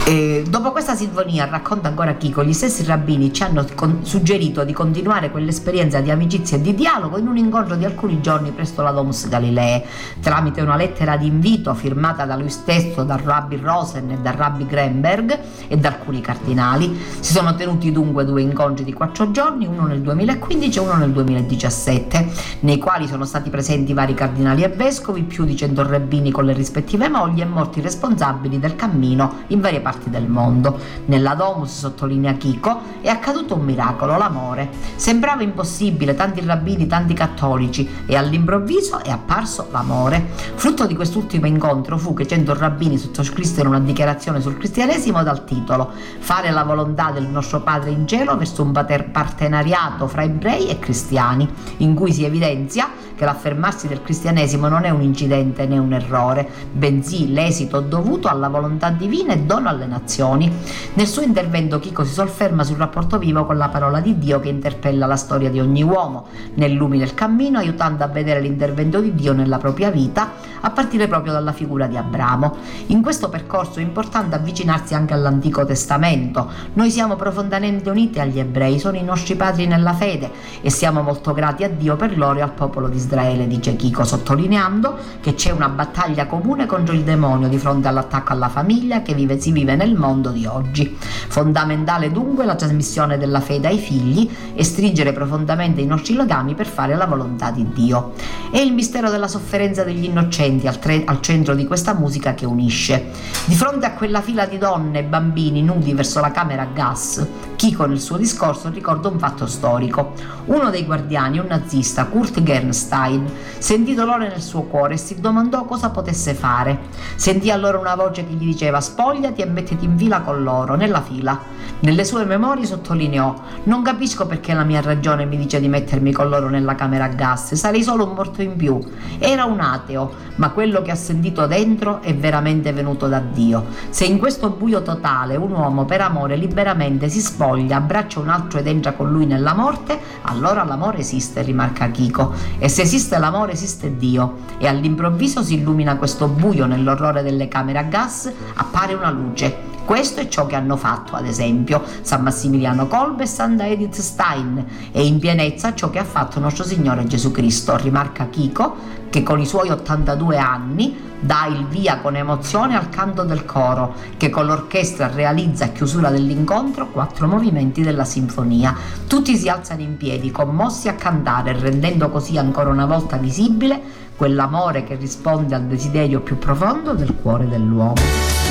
Speaker 1: e dopo questa sinfonia, racconta ancora Chico, gli stessi rabbini ci hanno con- suggerito di continuare quell'esperienza di amicizia e di dialogo in un incontro di alcuni giorni presso la Domus Galilee, tramite una lettera di invito firmata da lui stesso, dal rabbi Rosen e dal rabbi Grenberg e da alcuni cardinali. Si sono tenuti dunque due incontri di quattro giorni, uno nel 2015 e uno nel 2017, nei quali sono stati presenti vari cardinali e vescovi, più di cento rabbini con le rispettive mogli e molti responsabili del cammino in varie parti parti del mondo. Nella Domus, sottolinea Chico, è accaduto un miracolo, l'amore. Sembrava impossibile, tanti rabbini, tanti cattolici, e all'improvviso è apparso l'amore. Frutto di quest'ultimo incontro fu che cento rabbini sottoscrissero una dichiarazione sul cristianesimo dal titolo Fare la volontà del nostro Padre in cielo verso un partenariato fra ebrei e cristiani, in cui si evidenzia che l'affermarsi del cristianesimo non è un incidente né un errore, bensì l'esito dovuto alla volontà divina e dono alle nazioni. Nel suo intervento Chico si sofferma sul rapporto vivo con la parola di Dio che interpella la storia di ogni uomo, nel lumi del cammino, aiutando a vedere l'intervento di Dio nella propria vita, a partire proprio dalla figura di Abramo. In questo percorso è importante avvicinarsi anche all'Antico Testamento. Noi siamo profondamente uniti agli ebrei, sono i nostri padri nella fede e siamo molto grati a Dio per loro e al popolo di Israele, dice Chico, sottolineando che c'è una battaglia comune contro il demonio di fronte all'attacco alla famiglia che vive, si vive nel mondo di oggi. Fondamentale dunque la trasmissione della fede ai figli e stringere profondamente i nostri legami per fare la volontà di Dio. È il mistero della sofferenza degli innocenti al, tre, al centro di questa musica che unisce. Di fronte a quella fila di donne e bambini nudi verso la camera a gas, Chico nel suo discorso ricorda un fatto storico. Uno dei guardiani, un nazista, Kurt Gernstein, sentì dolore nel suo cuore e si domandò cosa potesse fare. Sentì allora una voce che gli diceva spogliati e mettiti in fila con loro, nella fila. Nelle sue memorie sottolineò non capisco perché la mia ragione mi dice di mettermi con loro nella camera a gas, sarei solo un morto in più. Era un ateo, ma quello che ha sentito dentro è veramente venuto da Dio. Se in questo buio totale un uomo per amore liberamente si spoglia, abbraccia un altro ed entra con lui nella morte, allora l'amore esiste, rimarca Chico. E se esiste l'amore esiste Dio e all'improvviso si illumina questo buio nell'orrore delle camere a gas, appare una luce. Questo è ciò che hanno fatto, ad esempio, San Massimiliano Kolbe e Santa Edith Stein e in pienezza ciò che ha fatto nostro Signore Gesù Cristo, rimarca Chico, che con i suoi 82 anni dà il via con emozione al canto del coro, che con l'orchestra realizza a chiusura dell'incontro quattro movimenti della sinfonia. Tutti si alzano in piedi, commossi a cantare, rendendo così ancora una volta visibile quell'amore che risponde al desiderio più profondo del cuore dell'uomo.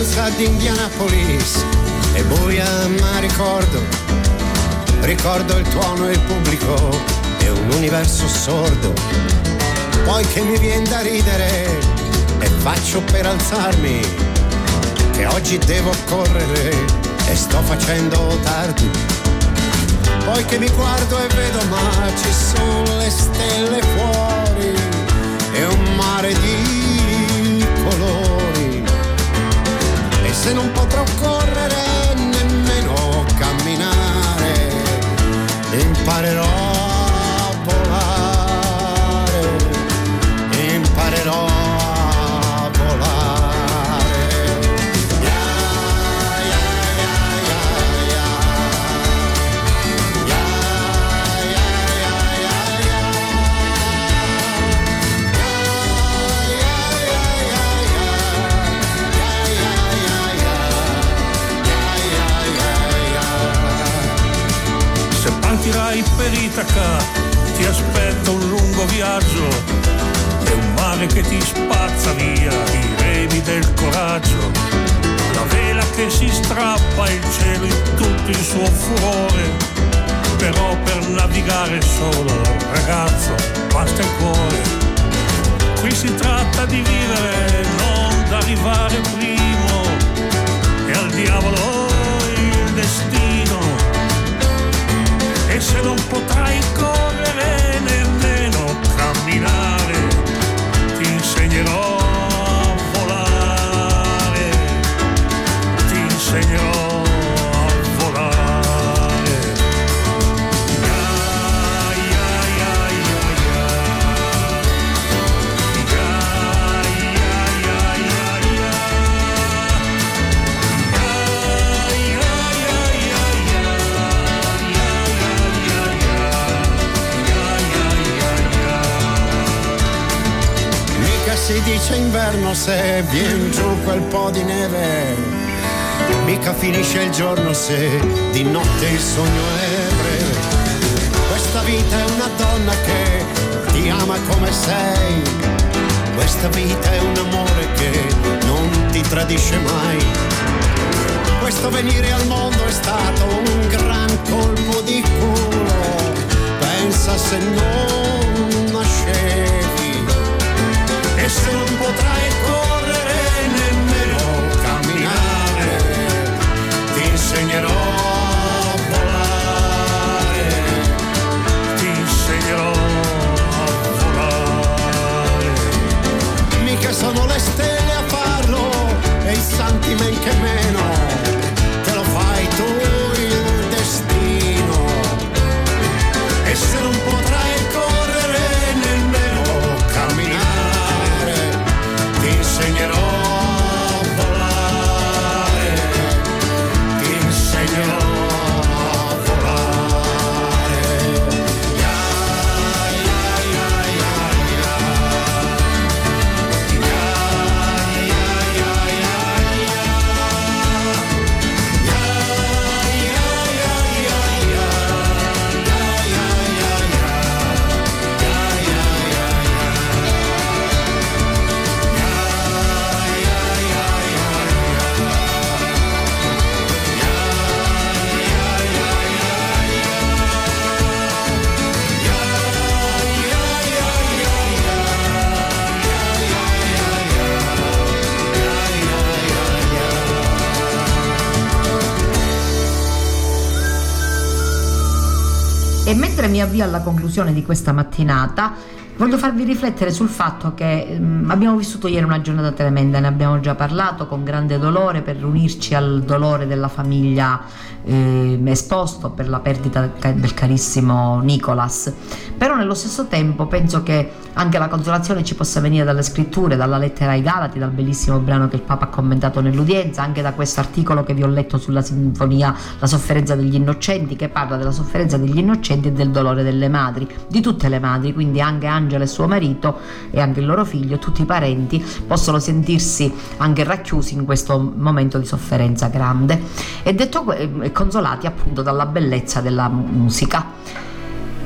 Speaker 4: Di Indianapolis e buia ma ricordo, ricordo il tuono e il pubblico e un universo sordo. Poi che mi viene da ridere e faccio per alzarmi, che oggi devo correre e sto facendo tardi. Poi che mi guardo e vedo ma ci sono le stelle fuori e un mare di colori se non potrò correre nemmeno camminare, imparerò
Speaker 5: per Itaca, ti aspetta un lungo viaggio e un mare che ti spazza via i remi del coraggio. La vela che si strappa il cielo in tutto il suo furore, però per navigare solo ragazzo basta il cuore. Qui si tratta di vivere, non d'arrivare primo, e al diavolo il destino
Speaker 4: Ще нам потайко se vien giù quel po' di neve. Mica finisce il giorno se di notte il sogno è breve. Questa vita è una donna che ti ama come sei. Questa vita è un amore che non ti tradisce mai. Questo venire al mondo è stato un gran colpo di culo. Pensa se non nascevi e se non potrai sono le stelle a farlo e i santi men che meno,
Speaker 1: mi avvio alla conclusione di questa mattinata, voglio farvi riflettere sul fatto che mm, abbiamo vissuto ieri una giornata tremenda, ne abbiamo già parlato con grande dolore per unirci al dolore della famiglia eh, esposto per la perdita del, ca- del carissimo Nicolas. Però nello stesso tempo penso che anche la consolazione ci possa venire dalle scritture, dalla lettera ai Galati, dal bellissimo brano che il Papa ha commentato nell'udienza, anche da questo articolo che vi ho letto sulla sinfonia La sofferenza degli innocenti, che parla della sofferenza degli innocenti e del dolore delle madri, di tutte le madri, quindi anche Angela e suo marito e anche il loro figlio, tutti i parenti possono sentirsi anche racchiusi in questo momento di sofferenza grande e detto consolati appunto dalla bellezza della mu- musica.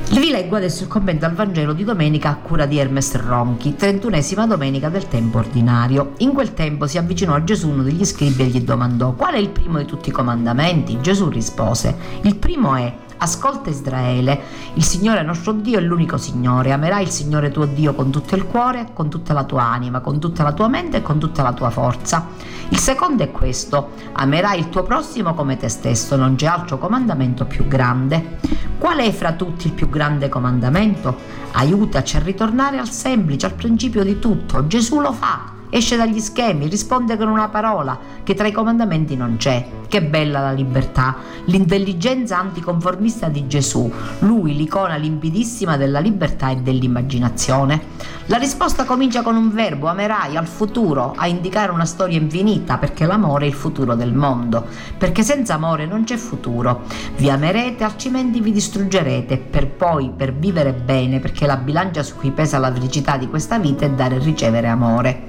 Speaker 1: Vi leggo adesso il commento al Vangelo di domenica a cura di Hermes Ronchi, 31esima domenica del tempo ordinario. In quel tempo si avvicinò a Gesù uno degli scribi e gli domandò: Qual è il primo di tutti i comandamenti? Gesù rispose: Il primo è Ascolta Israele, il Signore nostro Dio è l'unico Signore, amerai il Signore tuo Dio con tutto il cuore, con tutta la tua anima, con tutta la tua mente e con tutta la tua forza. Il secondo è questo, amerai il tuo prossimo come te stesso, non c'è altro comandamento più grande. Qual è fra tutti il più grande comandamento? Aiutaci a ritornare al semplice, al principio di tutto. Gesù lo fa. Esce dagli schemi, risponde con una parola che tra i comandamenti non c'è. Che bella la libertà, l'intelligenza anticonformista di Gesù, lui l'icona limpidissima della libertà e dell'immaginazione. La risposta comincia con un verbo, amerai, al futuro, a indicare una storia infinita, perché l'amore è il futuro del mondo, perché senza amore non c'è futuro. Vi amerete, altrimenti vi distruggerete, per poi, per vivere bene, perché la bilancia su cui pesa la felicità di questa vita è dare e ricevere amore.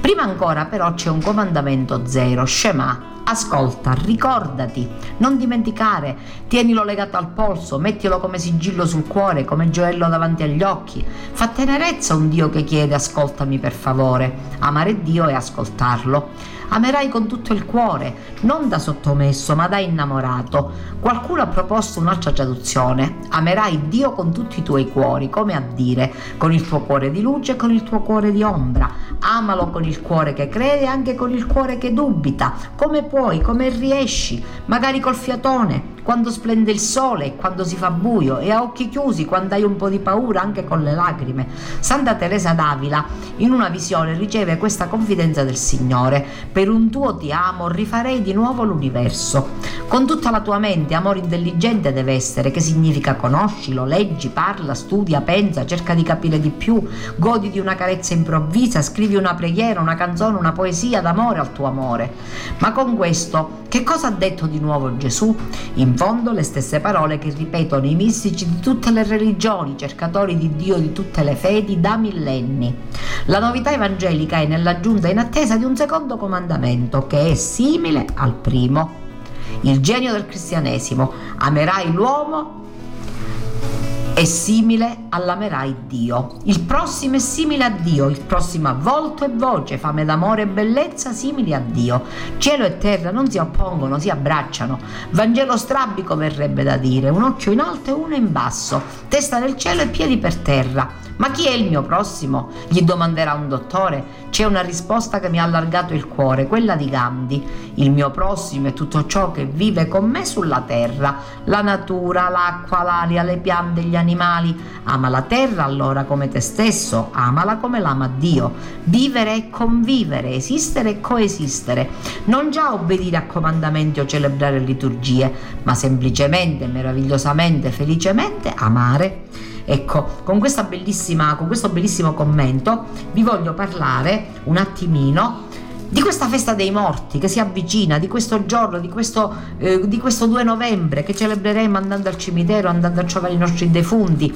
Speaker 1: Prima ancora però c'è un comandamento zero, Shema, Ascolta, ricordati, non dimenticare, tienilo legato al polso, mettilo come sigillo sul cuore, come gioiello davanti agli occhi. Fa tenerezza un Dio che chiede ascoltami per favore. Amare Dio e ascoltarlo. Amerai con tutto il cuore, non da sottomesso, ma da innamorato. Qualcuno ha proposto un'altra traduzione. Amerai Dio con tutti i tuoi cuori, come a dire, con il tuo cuore di luce e con il tuo cuore di ombra. Amalo con il cuore che crede e anche con il cuore che dubita. Come puoi, come riesci, magari col fiatone, quando splende il sole quando si fa buio e a occhi chiusi quando hai un po' di paura anche con le lacrime. Santa Teresa d'Avila in una visione riceve questa confidenza del Signore. Per un tuo ti amo rifarei di nuovo l'universo. Con tutta la tua mente amore intelligente deve essere, che significa conoscilo, leggi, parla, studia, pensa, cerca di capire di più, godi di una carezza improvvisa, scrivi una preghiera, una canzone, una poesia d'amore al tuo amore. Ma con questo Che cosa ha detto di nuovo Gesù? In fondo le stesse parole che ripetono i mistici di tutte le religioni, cercatori di Dio di tutte le fedi da millenni. La novità evangelica è nell'aggiunta in attesa di un secondo comandamento che è simile al primo. Il genio del cristianesimo, amerai l'uomo è simile all'amerai Dio. Il prossimo è simile a Dio, il prossimo ha volto e voce, fame d'amore e bellezza simili a Dio. Cielo e terra non si oppongono, si abbracciano. Vangelo strabico verrebbe da dire, un occhio in alto e uno in basso, testa nel cielo e piedi per terra. Ma chi è il mio prossimo? gli domanderà un dottore. C'è una risposta che mi ha allargato il cuore, quella di Gandhi. Il mio prossimo è tutto ciò che vive con me sulla terra, la natura, l'acqua, l'aria, le piante, gli animali. Ama la terra allora come te stesso, amala come l'ama Dio. Vivere e convivere, esistere e coesistere. Non già obbedire a comandamenti o celebrare liturgie, ma semplicemente, meravigliosamente, felicemente amare. Ecco, con, con questo bellissimo commento vi voglio parlare un attimino di questa festa dei morti che si avvicina, di questo giorno, di questo, eh, di questo 2 novembre che celebreremo andando al cimitero, andando a trovare i nostri defunti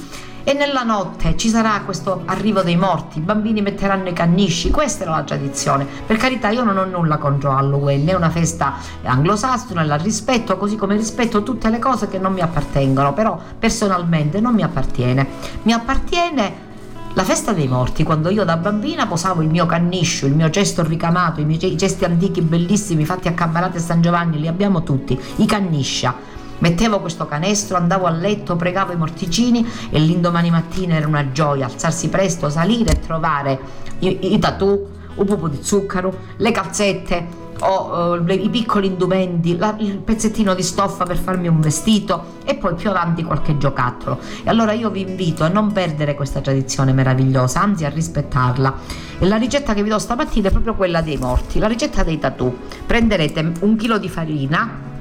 Speaker 1: e nella notte ci sarà questo arrivo dei morti, i bambini metteranno i cannisci, questa era la tradizione. Per carità, io non ho nulla contro Halloween, è una festa anglosassone, la rispetto, così come rispetto tutte le cose che non mi appartengono, però personalmente non mi appartiene. Mi appartiene la festa dei morti, quando io da bambina posavo il mio canniscio, il mio cesto ricamato, i miei cesti antichi bellissimi fatti a Campanate e San Giovanni, li abbiamo tutti, i canniscia. Mettevo questo canestro, andavo a letto, pregavo i morticini e l'indomani mattina era una gioia alzarsi presto, salire e trovare i, i tatù, un pupo di zucchero, le calzette o uh, i piccoli indumenti, la, il pezzettino di stoffa per farmi un vestito e poi più avanti qualche giocattolo. E allora io vi invito a non perdere questa tradizione meravigliosa, anzi a rispettarla. E la ricetta che vi do stamattina è proprio quella dei morti, la ricetta dei tatù. Prenderete un chilo di farina,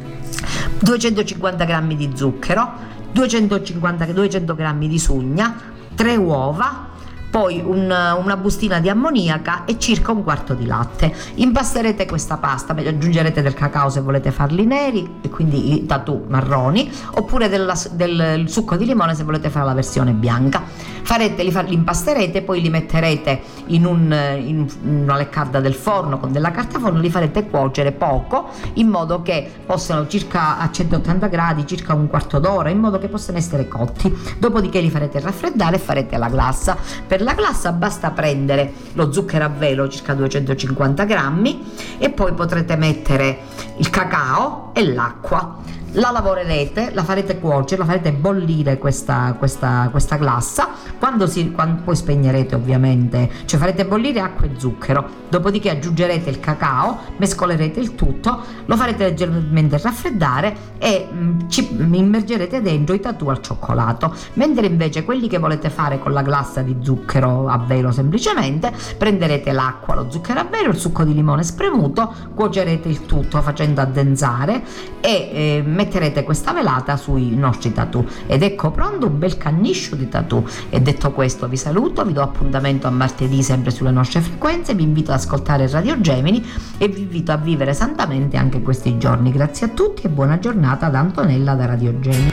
Speaker 1: 250 g di zucchero, 250, 200 g di sugna, 3 uova, poi un, una bustina di ammoniaca e circa un quarto di latte. Impasterete questa pasta, aggiungerete del cacao se volete farli neri e quindi i tatù marroni, oppure della, del succo di limone se volete fare la versione bianca. Farete, li, li impasterete, poi li metterete in, un, in una leccarda del forno con della carta forno, li farete cuocere poco in modo che possano circa a 180 gradi, circa un quarto d'ora, in modo che possano essere cotti. Dopodiché li farete raffreddare e farete la glassa. Per la glassa basta prendere lo zucchero a velo, circa 250 grammi, e poi potrete mettere il cacao e l'acqua la lavorerete, la farete cuocere, la farete bollire questa, questa, questa glassa, quando, si, quando poi spegnerete ovviamente, cioè farete bollire acqua e zucchero, dopodiché aggiungerete il cacao, mescolerete il tutto, lo farete leggermente raffreddare e mh, mm, ci immergerete dentro i tatù al cioccolato, mentre invece quelli che volete fare con la glassa di zucchero a velo semplicemente, prenderete l'acqua, lo zucchero a velo, il succo di limone spremuto, cuocerete il tutto facendo addensare e eh, metterete questa velata sui nostri tatù ed ecco pronto un bel canniscio di tatù e detto questo vi saluto vi do appuntamento a martedì sempre sulle nostre frequenze vi invito ad ascoltare Radio Gemini e vi invito a vivere santamente anche questi giorni. Grazie a tutti e buona giornata da Antonella da Radio Gemini.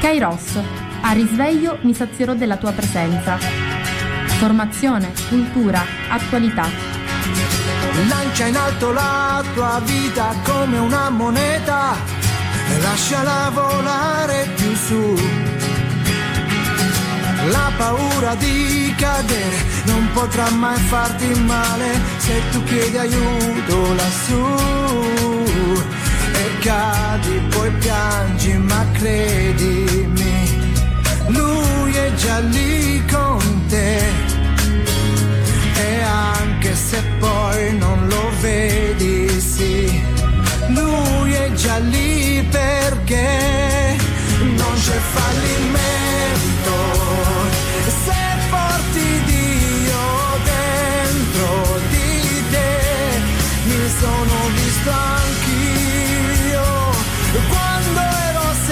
Speaker 6: Kairos a risveglio mi sazierò della tua presenza. Formazione, cultura, attualità.
Speaker 2: Lancia in alto la tua vita come una moneta e lasciala volare più su. La paura di cadere non potrà mai farti male se tu chiedi aiuto lassù. E cadi, poi piangi, ma credimi, lui è già lì con te. E anche se poi non lo vedi, già lì perché non c'è fallimento. Se porti Dio dentro di te mi sono visto anch'io